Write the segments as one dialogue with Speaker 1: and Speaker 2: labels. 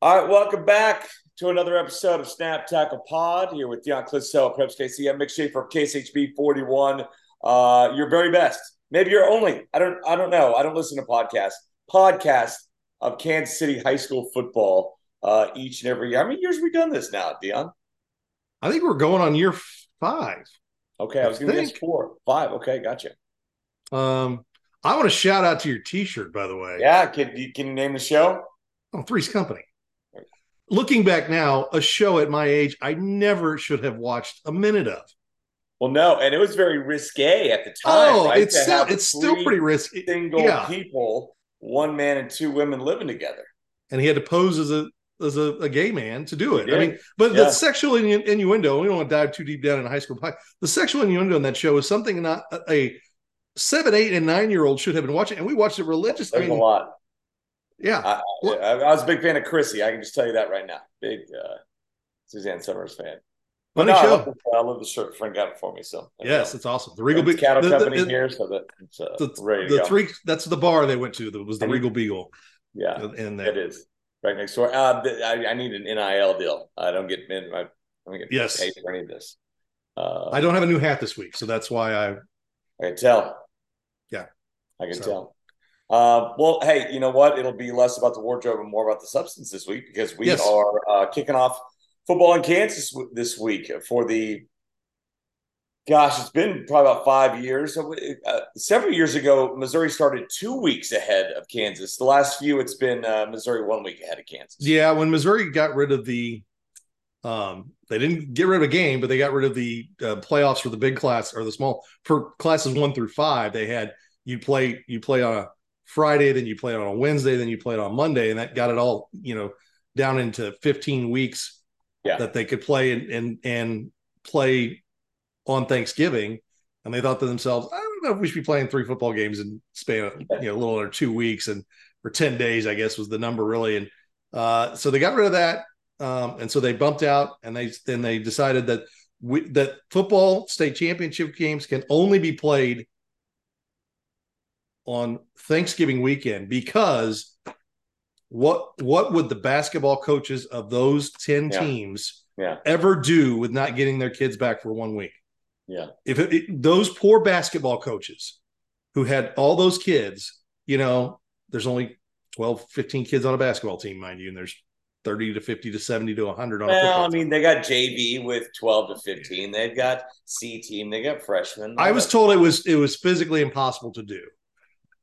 Speaker 1: All right, welcome back to another episode of Snap Tackle Pod here with Dion Clisso, Preps KC. I'm Mick Shaffer KSHB 41. Uh, your very best. Maybe you're only, I don't I don't know. I don't listen to podcasts. Podcast of Kansas City high school football uh, each and every year. How many years have we done this now, Dion?
Speaker 2: I think we're going on year five.
Speaker 1: Okay, I, I was going to guess four. Five. Okay, gotcha.
Speaker 2: Um, I want to shout out to your T-shirt, by the way.
Speaker 1: Yeah, can you can you name the show?
Speaker 2: Oh, Three's Company. Looking back now, a show at my age I never should have watched a minute of.
Speaker 1: Well, no, and it was very risque at the time.
Speaker 2: Oh, right? it's still it's still pretty risky.
Speaker 1: Single yeah. people, one man and two women living together,
Speaker 2: and he had to pose as a as a, a gay man to do it. I mean, but yeah. the sexual innu- innuendo. We don't want to dive too deep down in high school. Pie. The sexual innuendo in that show is something not a seven, eight, and nine year old should have been watching, and we watched it religiously.
Speaker 1: I mean, a lot.
Speaker 2: Yeah,
Speaker 1: I, I, I, was a big fan of Chrissy. I can just tell you that right now. Big uh, Suzanne Somers fan.
Speaker 2: Funny no, show. I
Speaker 1: love, the, I love the shirt. Friend got it for me. So
Speaker 2: yes, it's awesome. The Regal
Speaker 1: Beagle Cattle the, Company the, here, so that it's uh,
Speaker 2: the, ready the three. That's the bar they went to. That was the Regal Beagle.
Speaker 1: Yeah, and it is right next door. Uh, I, I, need an NIL deal. I don't get in. I don't get
Speaker 2: yes.
Speaker 1: paid for any of this. Uh,
Speaker 2: I don't have a new hat this week, so that's why I.
Speaker 1: I can tell.
Speaker 2: Yeah,
Speaker 1: I can so. tell. Uh, well, hey, you know what? It'll be less about the wardrobe and more about the substance this week because we yes. are uh, kicking off football in Kansas this week for the. Gosh, it's been probably about five years. Uh, several years ago, Missouri started two weeks ahead of Kansas. The last few, it's been uh, Missouri one week ahead of Kansas.
Speaker 2: Yeah, when Missouri got rid of the, um, they didn't get rid of a game, but they got rid of the uh, playoffs for the big class or the small for classes one through five. They had you play you play on a Friday, then you play it on a Wednesday, then you play it on Monday, and that got it all you know down into 15 weeks
Speaker 1: yeah.
Speaker 2: that they could play and, and and play on Thanksgiving. And they thought to themselves, I don't know if we should be playing three football games in span of you know a little under two weeks and for 10 days, I guess was the number really. And uh, so they got rid of that. Um, and so they bumped out and they then they decided that we, that football state championship games can only be played on Thanksgiving weekend because what what would the basketball coaches of those 10
Speaker 1: yeah.
Speaker 2: teams
Speaker 1: yeah.
Speaker 2: ever do with not getting their kids back for one week?
Speaker 1: Yeah.
Speaker 2: If it, it, those poor basketball coaches who had all those kids, you know, there's only 12, 15 kids on a basketball team, mind you, and there's 30 to 50 to 70 to 100 on
Speaker 1: well, I mean, they got JV with 12 to 15. They've got C team. They got freshmen.
Speaker 2: I was told it was it was physically impossible to do.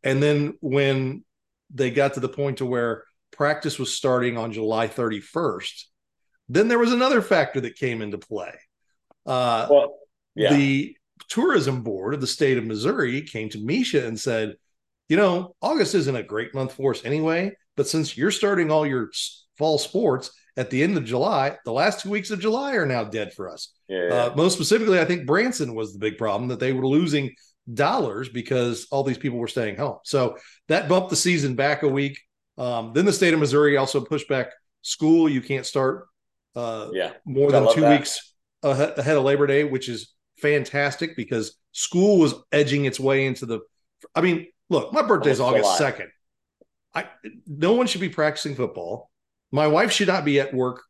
Speaker 2: And then when they got to the point to where practice was starting on July 31st, then there was another factor that came into play. Uh,
Speaker 1: well, yeah.
Speaker 2: The tourism board of the state of Missouri came to MSHSAA and said, you know, August isn't a great month for us anyway, but since you're starting all your fall sports at the end of July, the last two weeks of July are now dead for us.
Speaker 1: Yeah, yeah.
Speaker 2: Uh, most specifically, I think Branson was the big problem that they were losing dollars because all these people were staying home. So that bumped the season back a week. Um, then the state of Missouri also pushed back school. You can't start uh,
Speaker 1: yeah.
Speaker 2: more than two that. weeks ahead, ahead of Labor Day, which is fantastic because school was edging its way into the. I mean, look, my birthday is August second. I no one should be practicing football. My wife should not be at work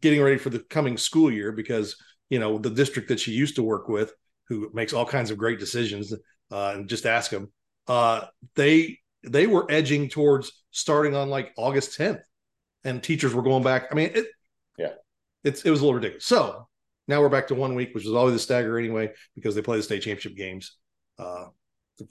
Speaker 2: getting ready for the coming school year because you know the district that she used to work with who makes all kinds of great decisions, uh, and just ask him. Uh, they they were edging towards starting on like August 10th, and teachers were going back. I mean, it,
Speaker 1: yeah,
Speaker 2: it's it was a little ridiculous. So now we're back to one week, which was always a stagger anyway because they play the state championship games. Uh,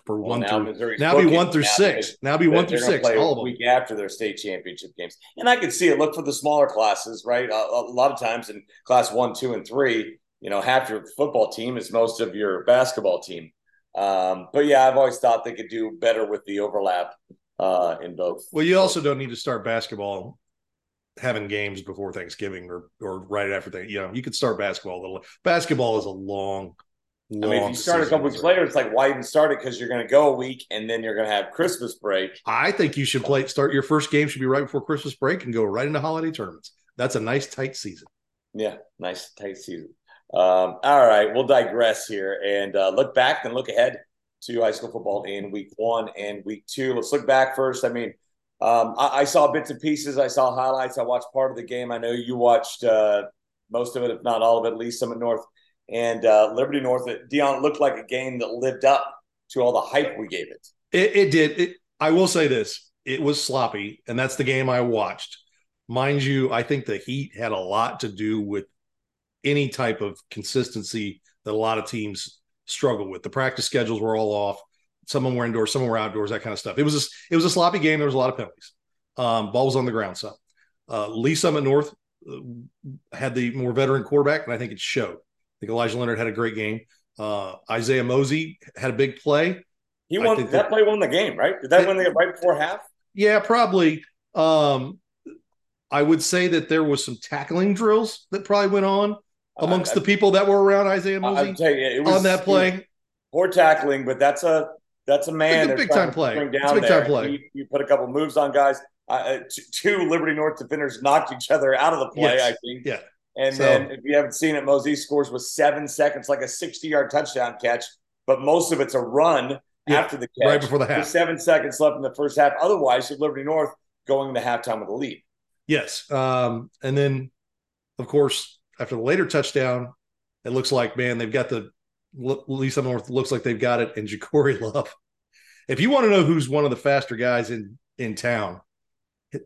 Speaker 2: for well, one now through now be one through now six. Now be one through six. All of them.
Speaker 1: Week after their state championship games, and I can see it. Look for the smaller classes, right? A, a lot of times in class one, two, and three, you know, half your football team is most of your basketball team. Um, but yeah, I've always thought they could do better with the overlap uh, in both.
Speaker 2: Well, you also don't need to start basketball having games before Thanksgiving or or right after that. You know, you could start basketball. A little. Basketball is a long.
Speaker 1: Long I mean, if you start a couple weeks later, it's like why even start it? Because you're going to go a week and then you're going to have Christmas break.
Speaker 2: I think you should play. Start your first game should be right before Christmas break and go right into holiday tournaments. That's a nice tight season.
Speaker 1: Yeah, nice tight season. Um, all right, we'll digress here and uh, look back and look ahead to high school football in week one and week two. Let's look back first. I mean, Um, I, I, saw bits and pieces. I saw highlights. I watched part of the game. I know you watched uh, most of it, if not all of it, at least Summit North and uh, Liberty North. Dion looked like a game that lived up to all the hype we gave it.
Speaker 2: It, it did. It, I will say this: it was sloppy, and that's the game I watched. Mind you, I think the Heat had a lot to do with any type of consistency that a lot of teams struggle with. The practice schedules were all off. Some of them were indoors, some of them were outdoors, that kind of stuff. It was a, it was a sloppy game. There was a lot of penalties. Um, ball was on the ground. some. uh, Lee Summit North uh, had the more veteran quarterback, and I think it showed. I think Elijah Leonard had a great game. Uh, Isaiah Mosey had a big play.
Speaker 1: He won that, that, play won the game, right? Did that it, win the right before half?
Speaker 2: Yeah, probably. Um, I would say that there was some tackling drills that probably went on amongst I, the people that were around Isaiah Mosey you, was, on that play.
Speaker 1: Poor tackling, but that's a that's a man.
Speaker 2: It's a big time play. Down it's a big
Speaker 1: there.
Speaker 2: time play.
Speaker 1: You, put a couple moves on guys. Uh, two Liberty North defenders knocked each other out of the play. Yes. I think.
Speaker 2: Yeah.
Speaker 1: And so, then, if you haven't seen it, Mosey scores with seven seconds, like a 60 yard touchdown catch, but most of it's a run yeah, after the catch.
Speaker 2: Right before the half.
Speaker 1: With seven seconds left in the first half. Otherwise, Liberty North going to halftime with a lead.
Speaker 2: Yes. Um, and then, of course, after the later touchdown, it looks like, man, they've got the Lee Summit North looks like they've got it. And Ja'Cory Love. If you want to know who's one of the faster guys in in town,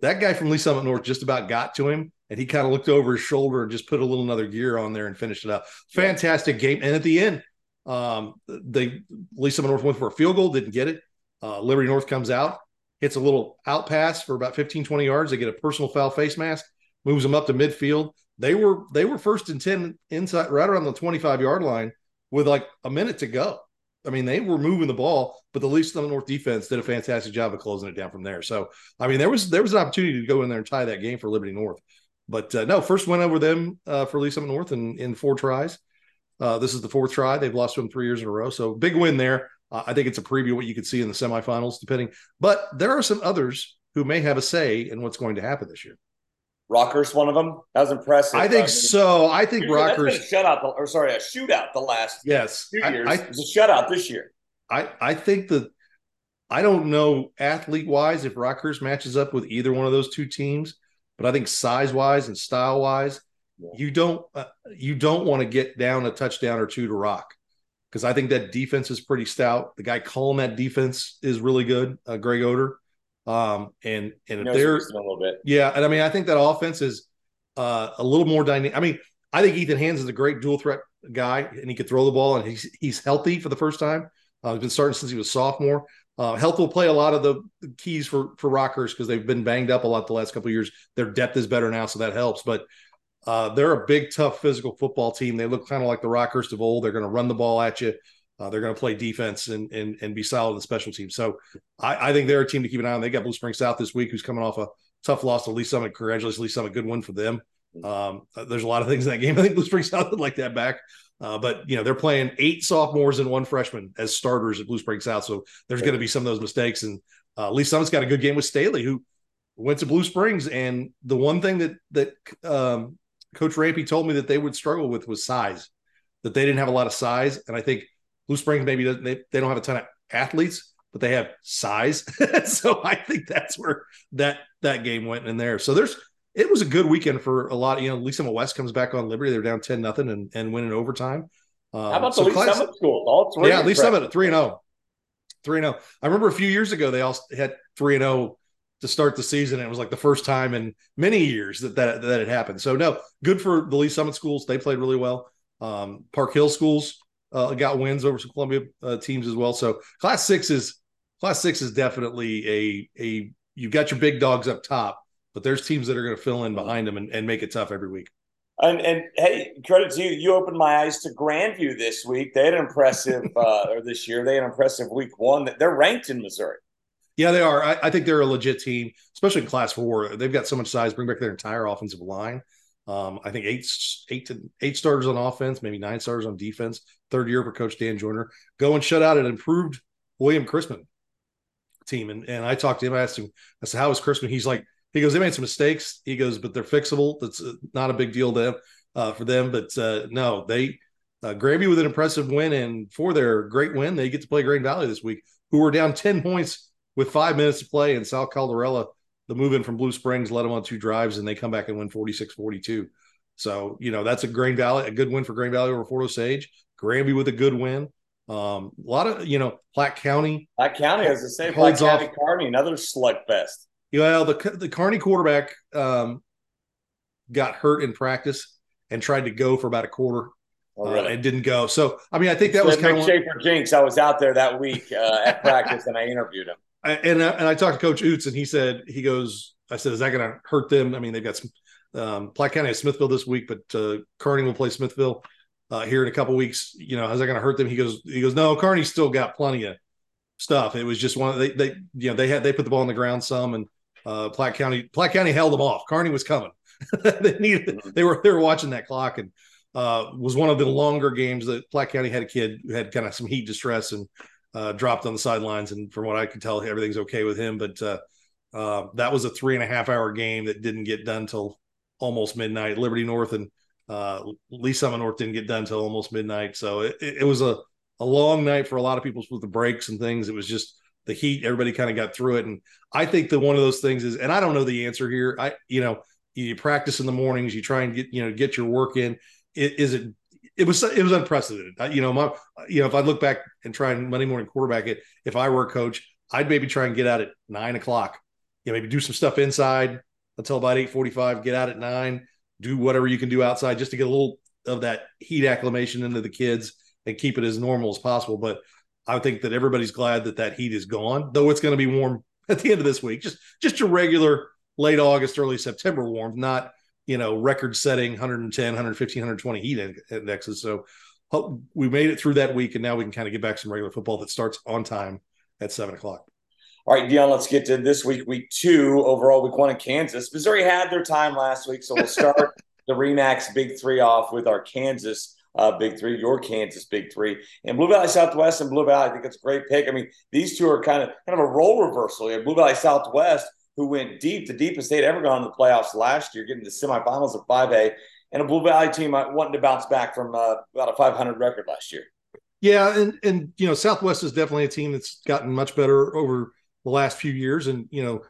Speaker 2: that guy from Lee Summit North just about got to him, and he kind of looked over his shoulder and just put a little another gear on there and finished it up. Fantastic game. And at the end, um, they Lee Summit North went for a field goal, didn't get it. Uh, Liberty North comes out, hits a little out pass for about 15, 20 yards. They get a personal foul face mask, moves them up to midfield. They were they were first and 10 inside right around the 25 yard line with like a minute to go. I mean, they were moving the ball, but the Lee Summit North defense did a fantastic job of closing it down from there. So, I mean, there was there was an opportunity to go in there and tie that game for Liberty North. But uh, no, first win over them uh, for Lee Summit North in, in four tries. Uh, this is the fourth try. They've lost to them three years in a row. So big win there. I think it's a preview of what you could see in the semifinals, depending. But there are some others who may have a say in what's going to happen this year.
Speaker 1: Rockhurst, one of them. That was impressive.
Speaker 2: I think I mean, so. I think Rockhurst
Speaker 1: shutout, or sorry, a shootout the last
Speaker 2: yes
Speaker 1: two years. I, I, it's a shutout this year.
Speaker 2: I I think that I don't know athlete wise if Rockhurst matches up with either one of those two teams, but I think size wise and style wise, yeah. you don't uh, you don't want to get down a touchdown or two to Rock because I think that defense is pretty stout. The guy calling that defense is really good, uh, Greg Oder. Um, and and if they're a
Speaker 1: little bit,
Speaker 2: yeah, and I mean, I think that offense is uh, a little more dynamic. I mean, I think Ethan Hands is a great dual threat guy, and he could throw the ball, and he's he's healthy for the first time. Uh, he's been starting since he was sophomore. Uh, health will play a lot of the keys for for Rockhurst because they've been banged up a lot the last couple years. Their depth is better now, so that helps. But uh, they're a big, tough, physical football team. They look kind of like the Rockhurst of old. They're going to run the ball at you. Uh, they're going to play defense and, and and be solid in the special teams. So I, I, think they're a team to keep an eye on. They got Blue Spring South this week, who's coming off a tough loss to Lee Summit. Congratulations, Lee Summit. Good one for them. Um, there's a lot of things in that game. I think Blue Spring South would like that back. Uh, but you know they're playing eight sophomores and one freshman as starters at Blue Spring South, so there's going to be some of those mistakes. And uh, Lee Summit's got a good game with Staley, who went to Blue Springs. And the one thing that that um, Coach Rampy told me that they would struggle with was size, that they didn't have a lot of size. And I think Blue Springs maybe doesn't, they, they don't have a ton of athletes, but they have size. so I think that's where that that game went in there. So there's it was a good weekend for a lot. Of, you know, Lee Summit West comes back on Liberty. They're down ten nothing and and winning overtime.
Speaker 1: Um, How about so the Lee class, Summit school? All
Speaker 2: three. Yeah, Lee Summit at three and zero. Oh. Three and zero. Oh. I remember a few years ago they all had three and zero oh to start the season. And it was like the first time in many years that that that had happened. So no, good for the Lee Summit schools. They played really well. Um, Park Hill schools uh, got wins over some Columbia uh, teams as well. So class six is class six is definitely a a you've got your big dogs up top, but there's teams that are going to fill in behind them and, and make it tough every week.
Speaker 1: And, and hey, credit to you. You opened my eyes to Grandview this week. They had an impressive, uh, or this year, they had an impressive week one. They're ranked in Missouri.
Speaker 2: Yeah, they are. I, I, think they're a legit team, especially in Class Four. They've got so much size. Bring back their entire offensive line. Um, I think eight, eight to eight starters on offense, maybe nine starters on defense. Third year for Coach Dan Joyner. Go and shut out an improved William Chrisman team. And and I talked to him. I asked him. I said, "How was Chrisman?" He's like, he goes, "They made some mistakes." He goes, "But they're fixable. That's uh, not a big deal to them, uh, for them." But uh, no, they uh, Grandview with an impressive win, and for their great win, they get to play Grain Valley this week, who were down ten points with five minutes to play, and South Caldarella the move in from Blue Springs led them on two drives, and they come back and win 46 42. So, you know, that's a Grain Valley, a good win for Grain Valley over Fort Osage. Granby with a good win. Um, a lot of, you know, Platte County.
Speaker 1: Platte County, as I say, Platte County, off. Kearney, another slugfest.
Speaker 2: Well, the the Kearney quarterback um, got hurt in practice and tried to go for about a quarter. Oh, really? uh, and didn't go. So, I mean, I think that was kind of
Speaker 1: Shaffer Jinx. I was out there that week uh, at practice and I interviewed him.
Speaker 2: I, and uh, and I talked to Coach Oots and he said he goes. I said, is that going to hurt them? I mean, they've got some um, Platte County has Smithville this week, but uh, Kearney will play Smithville uh, here in a couple weeks. You know, is that going to hurt them? He goes, he goes, no, Kearney's still got plenty of stuff. It was just one of they, they, you know, they had they put the ball on the ground some, and uh, Platte County, Platte County held them off. Kearney was coming. they needed, mm-hmm. they were they were watching that clock, and uh, was one of the longer games that Platte County had a kid who had kind of some heat distress and uh, dropped on the sidelines. And from what I could tell, everything's okay with him. But uh, uh, that was a three and a half hour game that didn't get done till almost midnight. Liberty North and uh, Lee Summit North didn't get done till almost midnight. So it, it, was a, a long night for a lot of people with the breaks and things. It was just the heat. Everybody kind of got through it. And I think that one of those things is, and I don't know the answer here. I, you know, you practice in the mornings, you try and get, you know, get your work in. Is it, it was, it was unprecedented. I, you know, my, you know, if I look back and try and Monday morning quarterback it, if I were a coach, I'd maybe try and get out at nine o'clock. You know, maybe do some stuff inside, until about 8:45. Get out at nine. Do whatever you can do outside just to get a little of that heat acclimation into the kids and keep it as normal as possible. But I think that everybody's glad that that heat is gone, though it's going to be warm at the end of this week. Just just your regular late August, early September warmth, not you know record setting 110, 115, 120 heat indexes. So we made it through that week, and now we can kind of get back some regular football that starts on time at seven o'clock.
Speaker 1: All right, Dion, let's get to this week, week two. Overall, week one in Kansas. Missouri had their time last week, so we'll start the Remax Big Three off with our Kansas uh, Big Three, your Kansas Big Three, and Blue Valley Southwest and Blue Valley. I think it's a great pick. I mean, these two are kind of kind of a role reversal. You Blue Valley Southwest, who went deep, the deepest they'd ever gone in the playoffs last year, getting to the semifinals of 5A, and a Blue Valley team uh, wanting to bounce back from uh, about a 500 record last year.
Speaker 2: Yeah, and and you know Southwest is definitely a team that's gotten much better over the last few years, and you know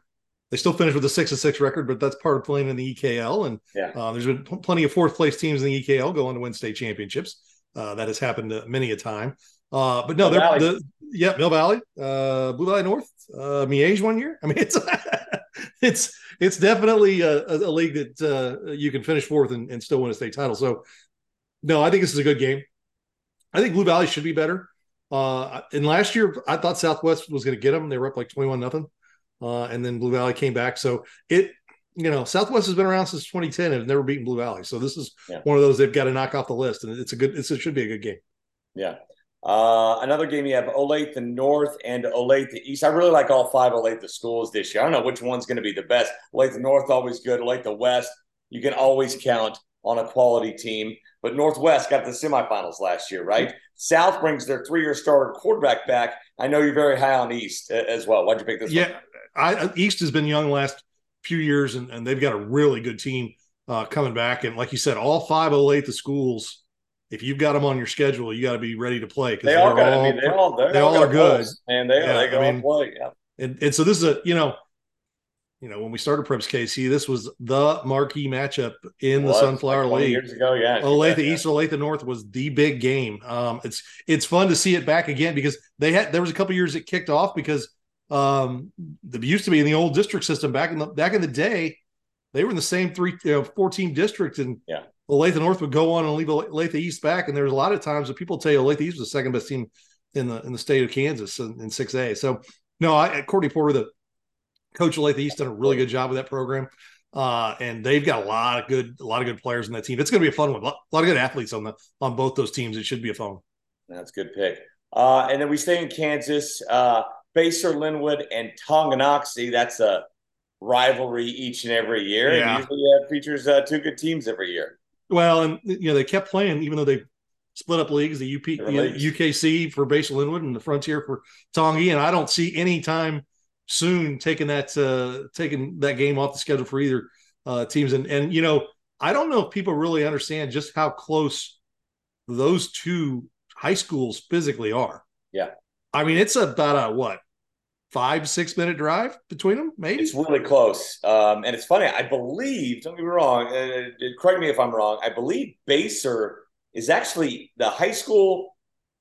Speaker 2: they still finished with a six and six record, but that's part of playing in the EKL. And yeah. uh, there's been plenty of fourth place teams in the EKL going to win state championships. Uh, that has happened many a time. Uh, but no, Mill they're the, yeah, Mill Valley, uh, Blue Valley North, uh, Miege one year. I mean, it's it's it's definitely a, a league that uh, you can finish fourth and, and, still win a state title. So, no, I think this is a good game. I think Blue Valley should be better. Uh, and last year, I thought Southwest was going to get them. They were up like 21 nothing. Uh, and then Blue Valley came back. So it, you know, Southwest has been around since 2010 and have never beaten Blue Valley. So this is yeah. one of those they've got to knock off the list. And it's a good, it's, it should be a good game.
Speaker 1: Yeah. Uh, another game you have Olathe the North and Olathe the East. I really like all five Olathe the schools this year. I don't know which one's going to be the best. Olathe the North always good. Olathe the West, you can always count on a quality team. But Northwest got the semifinals last year, right? South brings their three-year starter quarterback back. I know you're very high on East uh, as well. Why'd you pick this?
Speaker 2: Yeah, I, uh, East has been young last few years, and, and they've got a really good team uh, coming back. And like you said, all five of the schools, if you've got them on your schedule, you got to be ready to play
Speaker 1: because they all, I mean, they all, they all, are good, and they, yeah, they go I mean, play. Yeah.
Speaker 2: And, and so this is a you know you know, when we started Preps KC, this was the marquee matchup in the Sunflower like League.
Speaker 1: Years ago, yeah.
Speaker 2: Olathe yeah, East, Olathe North was the big game. Um, it's it's fun to see it back again because they had there was a couple years it kicked off because um, the used to be in the old district system back in the back in the day. They were in the same three, you know, four team district, and
Speaker 1: yeah,
Speaker 2: Olathe North would go on and leave Olathe East back. And there's a lot of times that people tell you Olathe East was the second best team in the in the state of Kansas in six A. So no, I Courtney Porter, the Coach of Olathe East done a really good job with that program. Uh, and they've got a lot of good, a lot of good players in that team. It's going to be a fun one. A lot of good athletes on the on both those teams. It should be a fun.
Speaker 1: That's a good pick. Uh, and then we stay in Kansas. Uh, Basehor Linwood and Tonganoxie. That's a rivalry each and every year. Yeah. And usually uh, features uh, two good teams every year.
Speaker 2: Well, and you know they kept playing even though they split up leagues. The UP, the UKC for Basehor Linwood and the Frontier for Tongi. And I don't see any time soon taking that uh, taking that game off the schedule for either uh, teams. And and you know, I don't know if people really understand just how close those two high schools physically are.
Speaker 1: Yeah,
Speaker 2: I mean, it's about a what five six minute drive between them. Maybe
Speaker 1: it's really close. Um, and it's funny. I believe. Don't get me wrong. Uh, correct me if I'm wrong. I believe Basehor is actually the high school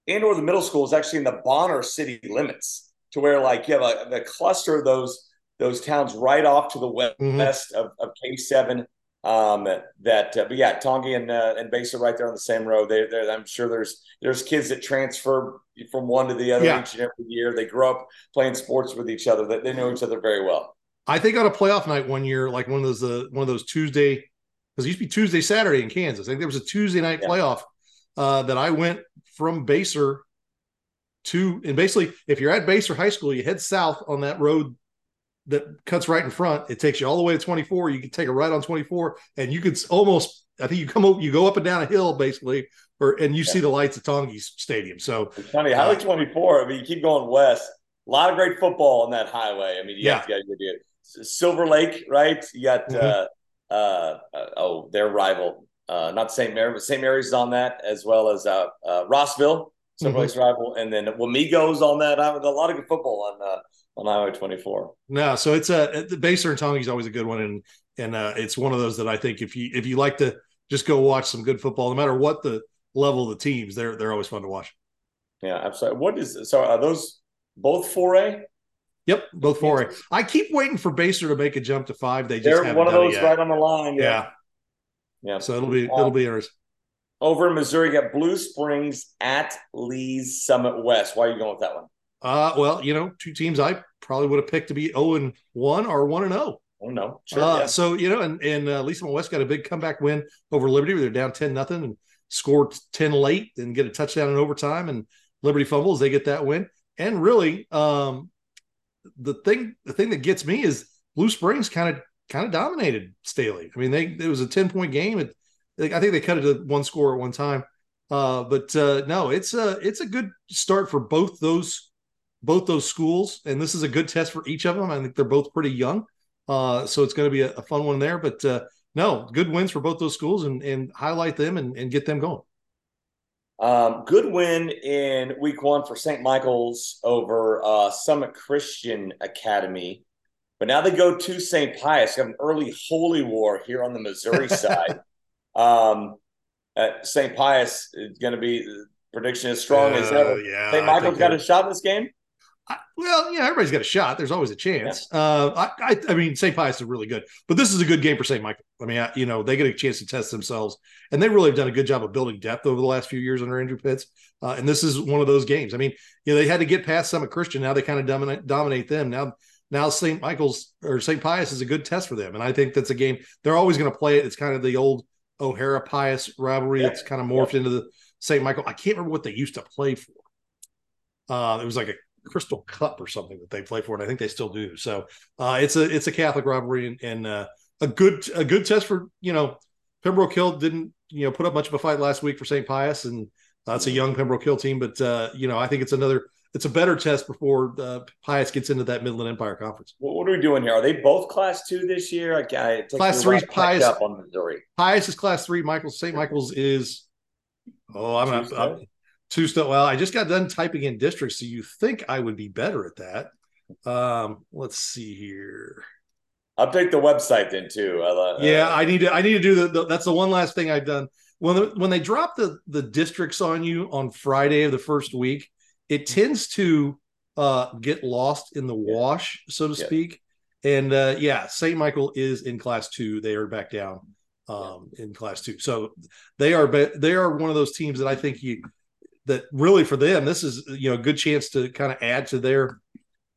Speaker 1: and or the middle school is actually in the Bonner city limits, to where like you have a, the cluster of those those towns right off to the west mm-hmm. of, of K seven um, that, uh, but yeah, Tongi and uh, and Basehor right there on the same road. They, they're, I'm sure there's there's kids that transfer from one to the other yeah. each and every year. They grow up playing sports with each other. That they know each other very well.
Speaker 2: I think on a playoff night one year, like one of those uh, one of those Tuesday, because it used to be Tuesday Saturday in Kansas. I think there was a Tuesday night yeah. playoff uh, that I went from Basehor to, and basically, if you're at Basehor High School, you head south on that road that cuts right in front. It takes you all the way to 24. You can take a right on 24, and you could almost, I think you come up, you go up and down a hill basically, or and you yeah. see the lights at Tongi's Stadium. So
Speaker 1: it's funny, Highway uh, 24. I mean, you keep going west. A lot of great football on that highway. I mean, you yeah, got, you got Silver Lake, right? You got mm-hmm. uh, uh, uh, oh, their rival, uh, not St. Mary, but St. Mary's is on that, as well as uh, uh, Rossville, Silver mm-hmm. Lake's rival, and then Wamego's on that. A lot of good football on uh, on Highway 24.
Speaker 2: No, so it's a the Basehor and Tongi is always a good one, and and uh, it's one of those that I think if you if you like to just go watch some good football, no matter what the level of the teams, they're they're always fun to watch.
Speaker 1: Yeah, absolutely. What is so? Are those both four A?
Speaker 2: Yep, both four A. I keep waiting for Basehor to make a jump to five. They just they're
Speaker 1: one of those right on the line.
Speaker 2: Yeah. yeah, yeah. So it'll be it'll be interesting.
Speaker 1: Over in Missouri, you got Blue Springs at Lee's Summit West. Why are you going with that one?
Speaker 2: Uh, well, you know, two teams I probably would have picked to be 0 and 1 or 1 and 0.
Speaker 1: Oh no. Sure,
Speaker 2: uh, yeah. So, you know, and, and uh, Lisa West got a big comeback win over Liberty where they're down 10 nothing and scored 10 late and get a touchdown in overtime and Liberty fumbles. They get that win. And really, um, the thing the thing that gets me is Blue Springs kind of kind of dominated Staley. I mean, they it was a 10 point game. It, I think they cut it to one score at one time. Uh, but uh, no, it's a it's a good start for both those both those schools, and this is a good test for each of them. I think they're both pretty young, uh, so it's going to be a, a, fun one there. But uh, no, good wins for both those schools, and, and highlight them and, and get them going.
Speaker 1: Um, good win in week one for St. Michael's over uh, Summit Christian Academy. But now they go to St. Pius, have an early holy war here on the Missouri side. Um, St. Pius is going to be prediction as strong as ever. Yeah, St. Michael's got a shot in this game
Speaker 2: well, yeah, everybody's got a shot. There's always a chance. Yeah. Uh, I, I, I, mean, St. Pius is really good, but this is a good game for St. Michael. I mean, I, you know, they get a chance to test themselves, and they really have done a good job of building depth over the last few years under Andrew Pitts. Uh, and this is one of those games. I mean, you know, they had to get past Summit Christian. Now they kind of dominate dominate them. Now, now St. Michael's or St. Pius is a good test for them, and I think that's a game they're always going to play it. It's kind of the old O'Hara Pius rivalry. Yeah. It's kind of morphed yeah. into the St. Michael. I can't remember what they used to play for. Uh, it was like a Crystal Cup or something that they play for, and I think they still do. So uh, it's a it's a Catholic rivalry and, and uh, a good a good test for you know Pembroke Hill didn't you know put up much of a fight last week for St. Pius, and it's a young Pembroke Hill team, but uh, you know I think it's another it's a better test before uh, Pius gets into that Midland Empire Conference.
Speaker 1: what are we doing here? Are they both Class Two this year? I, I
Speaker 2: class Three Pius up on Missouri. Pius is Class Three. Michael St. Michael's is. Oh, I'm not. Two still. Well, I just got done typing in districts, so you think I would be better at that? Um, let's see here.
Speaker 1: Update the website then too.
Speaker 2: Uh, yeah, I need to. I need to do the, the, That's the one last thing I've done. When the, when they drop the the districts on you on Friday of the first week, it tends to uh, get lost in the wash, so to yeah. speak. And uh, yeah, St. Michael is in class two. They are back down um, in class two. So they are they are one of those teams that I think you that really for them, this is you know a good chance to kind of add to their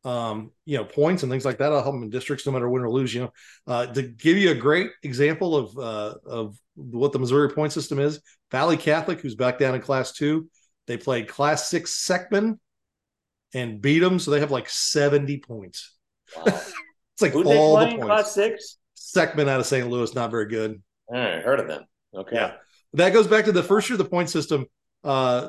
Speaker 2: um, you know points and things like that. I'll help them in districts no matter win or lose. You know, uh, to give you a great example of uh, of what the Missouri point system is, Valley Catholic, who's back down in Class Two, they played Class Six Seckman and beat them, so they have like seventy points. Wow. it's like Who's all the points.
Speaker 1: Class Six
Speaker 2: Seckman out of St. Louis, not very good.
Speaker 1: All right, heard of them. Okay. Yeah.
Speaker 2: That goes back to the first year of the point system. Uh,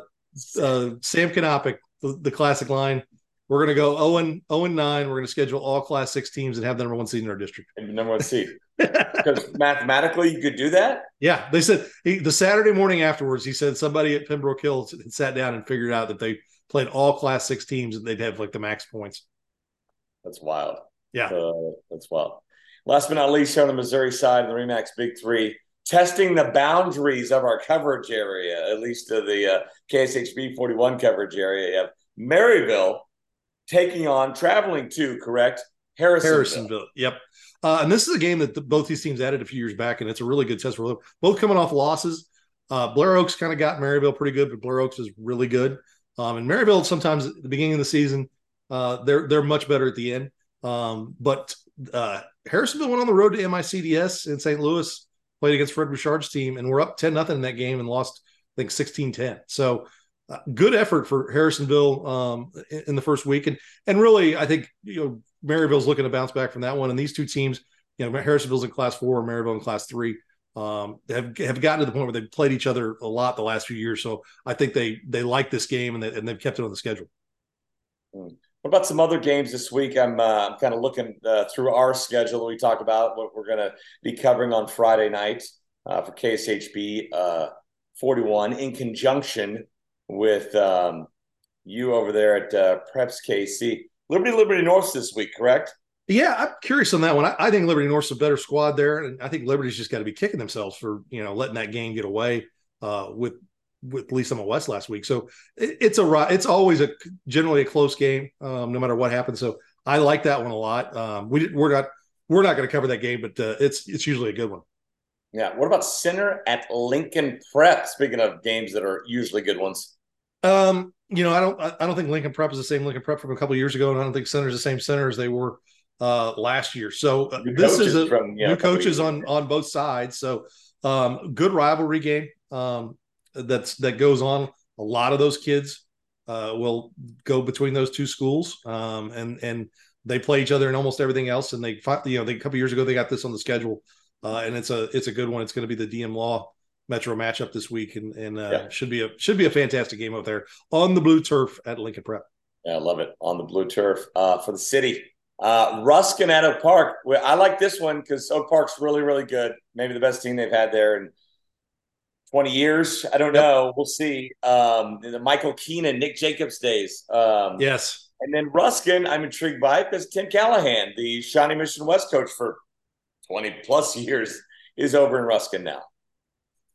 Speaker 2: uh, Sam Canopic, the, the, classic line. We're going to go 0 and 0 and 9. We're going to schedule all class six teams and have the number one seed in our district.
Speaker 1: And the number one seed. because mathematically you could do that.
Speaker 2: Yeah. They said he, the Saturday morning afterwards, he said somebody at Pembroke Hill sat down and figured out that they played all class six teams and they'd have like the max points.
Speaker 1: That's wild.
Speaker 2: Yeah,
Speaker 1: uh, that's wild. Last but not least, here on the Missouri side of the Remax Big Three, testing the boundaries of our coverage area, at least to the uh, KSHB 41 coverage area. You have Maryville taking on, traveling to, correct? Harrisonville. Harrisonville.
Speaker 2: Yep. Uh, and this is a game that the, both these teams added a few years back, and it's a really good test for them. Both coming off losses. Uh, Blair Oaks kind of got Maryville pretty good, but Blair Oaks is really good. Um, and Maryville sometimes at the beginning of the season, uh, they're they're much better at the end. Um, but uh, Harrisonville went on the road to MICDS in St. Louis, played against Fred Bouchard's team, and we're up 10 nothing in that game and lost, I think, 16 10. So uh, good effort for Harrisonville um, in, in, the first week. And and really, I think, you know, Maryville's looking to bounce back from that one. And these two teams, you know, Harrisonville's in class four, Maryville in class three. Um, have have gotten to the point where they've played each other a lot the last few years. So I think they they like this game and, they, and they've kept it on the schedule.
Speaker 1: Hmm. What about some other games this week? I'm uh, kind of looking uh, through our schedule we talked about what we're going to be covering on Friday night uh, for KSHB uh, 41 in conjunction with um, you over there at uh, Preps KC. Liberty Liberty North this week, correct?
Speaker 2: Yeah, I'm curious on that one. I, I, think Liberty North's a better squad there, and I think Liberty's just got to be kicking themselves for you know letting that game get away uh, with with Lee Summit West last week. So it, it's a it's always a generally a close game, um, no matter what happens. So I like that one a lot. Um, we we're not we're not going to cover that game, but uh, it's it's usually a good one.
Speaker 1: Yeah. What about Center at Lincoln Prep? Speaking of games that are usually good ones.
Speaker 2: Um, you know, I don't I don't think Lincoln Prep is the same Lincoln Prep from a couple years ago, and I don't think Center is the same Center as they were uh, last year. So uh, this is a from, new coaches on on both sides. So um, good rivalry game um, that's that goes on. A lot of those kids uh, will go between those two schools, um, and and they play each other in almost everything else. And they fought, you know, they, a couple years ago they got this on the schedule, uh, and it's a it's a good one. It's going to be the DM Law Metro matchup this week, and and uh, yeah. should be a should be a fantastic game out there on the blue turf at Lincoln Prep.
Speaker 1: Yeah, I love it on the blue turf uh, for the city. Uh, Ruskin at Oak Park. I like this one because Oak Park's really, really good. Maybe the best team they've had there in 20 years. I don't yep. know. We'll see. Um, the Michael Keenan, Nick Jacobs days. Um,
Speaker 2: yes.
Speaker 1: And then Ruskin, I'm intrigued by because Tim Callahan, the Shawnee Mission West coach for 20 plus years, is over in Ruskin now.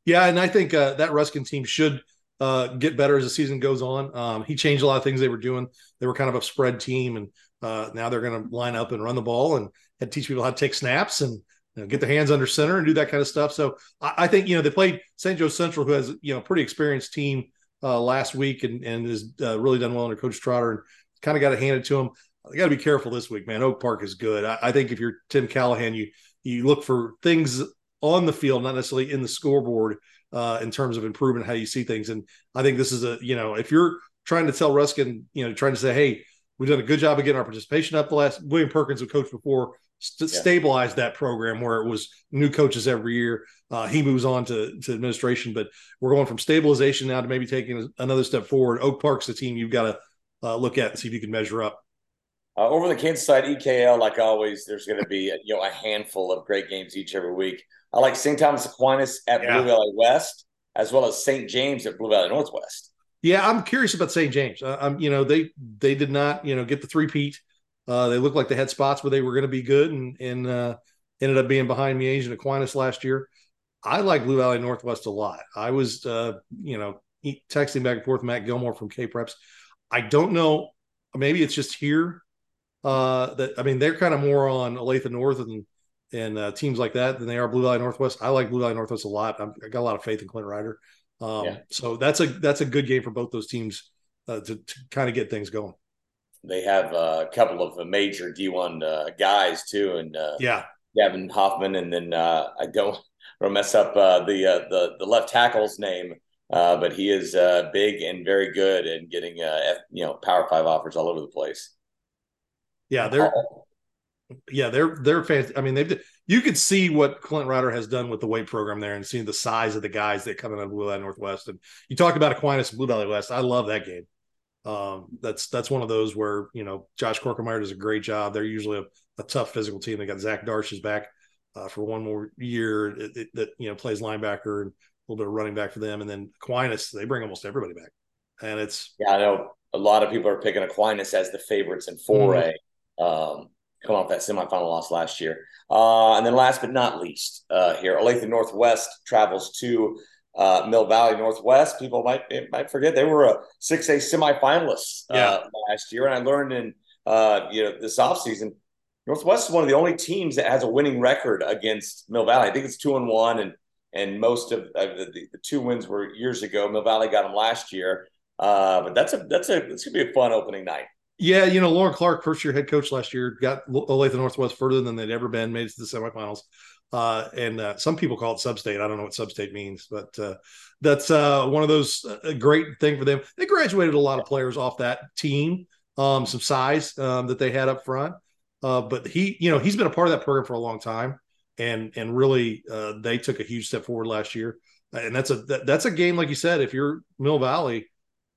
Speaker 2: Yeah, and I think uh, that Ruskin team should uh, get better as the season goes on. Um, he changed a lot of things they were doing. They were kind of a spread team, and uh, now they're going to line up and run the ball and, and teach people how to take snaps and you know, get their hands under center and do that kind of stuff. So I, I, think you know they played St. Joe Central, who has you know a pretty experienced team uh, last week and and has uh, really done well under Coach Trotter and kind of got to hand it to them. They got to be careful this week, man. Oak Park is good. I, I think if you're Tim Callahan, you you look for things on the field, not necessarily in the scoreboard, uh, in terms of improving how you see things. And I think this is a you know if you're trying to tell Ruskin, you know, trying to say, hey We've done a good job of getting our participation up the last. William Perkins, a coach before, st- yeah. stabilized that program where it was new coaches every year. Uh, he moves on to, to administration, but we're going from stabilization now to maybe taking another step forward. Oak Park's the team you've got to uh, look at and see if you can measure up.
Speaker 1: Uh, over the Kansas side, EKL, like always, there's going to be you know a handful of great games each every week. I like St. Thomas Aquinas at yeah. Blue Valley West, as well as St. James at Blue Valley Northwest.
Speaker 2: Yeah, I'm curious about St. James. Uh, I'm, you know, they they did not, you know, get the three peat. Uh, they looked like they had spots where they were going to be good, and and uh, ended up being behind Miege and Aquinas last year. I like Blue Valley Northwest a lot. I was, uh, you know, texting back and forth Matt Gilmore from K Preps. I don't know. Maybe it's just here uh, that I mean they're kind of more on Olathe North and and uh, teams like that than they are Blue Valley Northwest. I like Blue Valley Northwest a lot. I'm, i got a lot of faith in Clint Ryder. Um, yeah. So that's a that's a good game for both those teams uh, to, to kind of get things going.
Speaker 1: They have uh, a couple of major D1 uh, guys too, and uh,
Speaker 2: yeah,
Speaker 1: Gavin Hoffman, and then uh, I don't want to mess up uh, the the the left tackle's name, but he is big and very good and getting you know Power Five offers all over the place.
Speaker 2: Yeah, they're yeah they're they're fans. I mean they've you could see what Clint Ryder has done with the weight program there and seeing the size of the guys that come in on Blue Valley Northwest. And you talk about Aquinas and Blue Valley West. I love that game. Um, that's that's one of those where you know Josh Corkemeyer does a great job. They're usually a, a tough physical team. They got Zach Darsh's back uh, for one more year that you know plays linebacker and a little bit of running back for them. And then Aquinas, they bring almost everybody back, and it's
Speaker 1: yeah. I know a lot of people are picking Aquinas as the favorites in 4A. Mm-hmm. Um, coming off that semifinal loss last year. Uh, and then last but not least, uh, here, Olathe Northwest travels to uh, Mill Valley Northwest. People might might forget they were a 6A semifinalists uh, yeah. last year. And I learned in uh, you know this offseason, Northwest is one of the only teams that has a winning record against Mill Valley. I think it's two and one, and and most of, the, the, two wins were years ago. Mill Valley got them last year. Uh, but that's a that's a it's gonna be a fun opening night.
Speaker 2: Yeah, you know, Lauren Clark, first year head coach last year, got Olathe Northwest further than they'd ever been, made it to the semifinals. Uh, and uh, some people call it substate. I don't know what substate means, but uh, that's uh, one of those uh, great thing for them. They graduated a lot of players off that team, um, some size um, that they had up front. Uh, but he, you know, he's been a part of that program for a long time, and and really, they took a huge step forward last year. And that's a that, that's a game, like you said, if you're Mill Valley,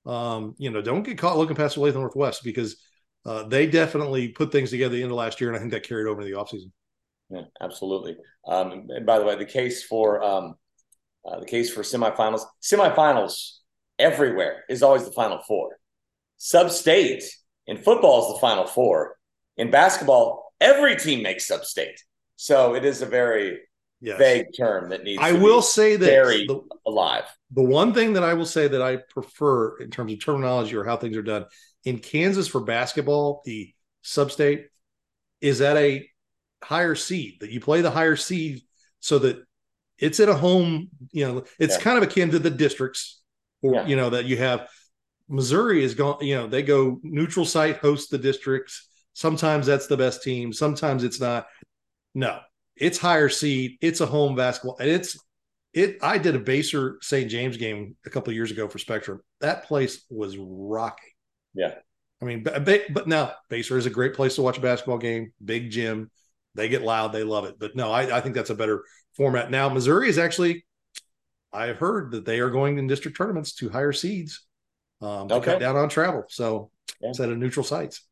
Speaker 2: um, you know, don't get caught looking past Olathe Northwest because they definitely put things together the end of last year, and I think that carried over to the offseason.
Speaker 1: Yeah, absolutely. Um, and by the way, the case for um, uh, the case for semifinals, semifinals everywhere is always the final four. Sub-state in football is the final four. In basketball, every team makes sub-state. So it is a very yes. vague term that needs.
Speaker 2: I will say that
Speaker 1: very the, alive.
Speaker 2: The one thing that I will say that I prefer in terms of terminology or how things are done in Kansas for basketball, the sub-state is that a higher seed that you play the higher seed so that it's at a home. You know, it's yeah. kind of akin to the districts, or yeah. you know that you have. Missouri is going. You know, they go neutral site, host the districts. Sometimes that's the best team. Sometimes it's not. No, it's higher seed. It's a home basketball, and it's it. I did a Basehor St. James game a couple years ago for Spectrum. That place was rocking.
Speaker 1: Yeah,
Speaker 2: I mean, but, but now Basehor is a great place to watch a basketball game. Big gym, they get loud, they love it. But no, I, I think that's a better format. Now Missouri is actually. I've heard that they are going in district tournaments to higher seeds um, to cut down on travel. So yeah. instead of neutral sites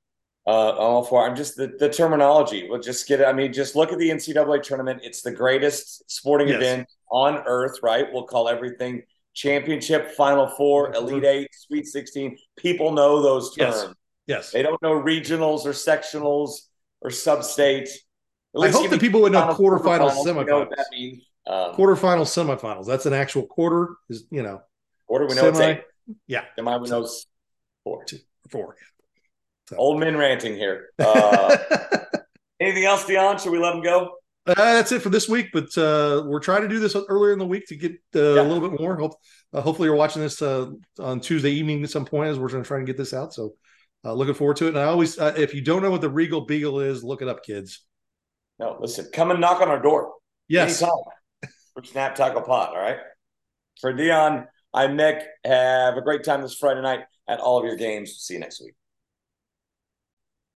Speaker 1: uh, all for. I'm just the, the terminology. We'll just get it. I mean, just look at the NCAA tournament. It's the greatest sporting yes. event on earth, right? We'll call everything championship, Final Four, Elite Eight, Sweet 16. People know those terms.
Speaker 2: Yes. yes.
Speaker 1: They don't know regionals or sectionals or sub-state.
Speaker 2: I hope that people would know quarterfinals, semifinals. You know what that means. Um, quarterfinals, semifinals. That's an actual quarter. Is you know
Speaker 1: quarter. We know semi, it's eight.
Speaker 2: Yeah.
Speaker 1: Semi we know four.
Speaker 2: Two, four.
Speaker 1: So. Old men ranting here. Uh, anything else, Dion? Should we let them go?
Speaker 2: Uh, that's it for this week, but uh, we're trying to do this earlier in the week to get uh, yeah. a little bit more. Hope, uh, hopefully, you're watching this uh, on Tuesday evening at some point as we're going to try and get this out. So, looking forward to it. And I always, if you don't know what the Regal Beagle is, look it up, kids.
Speaker 1: No, listen, come and knock on our door.
Speaker 2: Yes. Anytime
Speaker 1: for Snap Tackle Pod. All right. For Dion, I'm Mick. Have a great time this Friday night at all of your games. See you next week.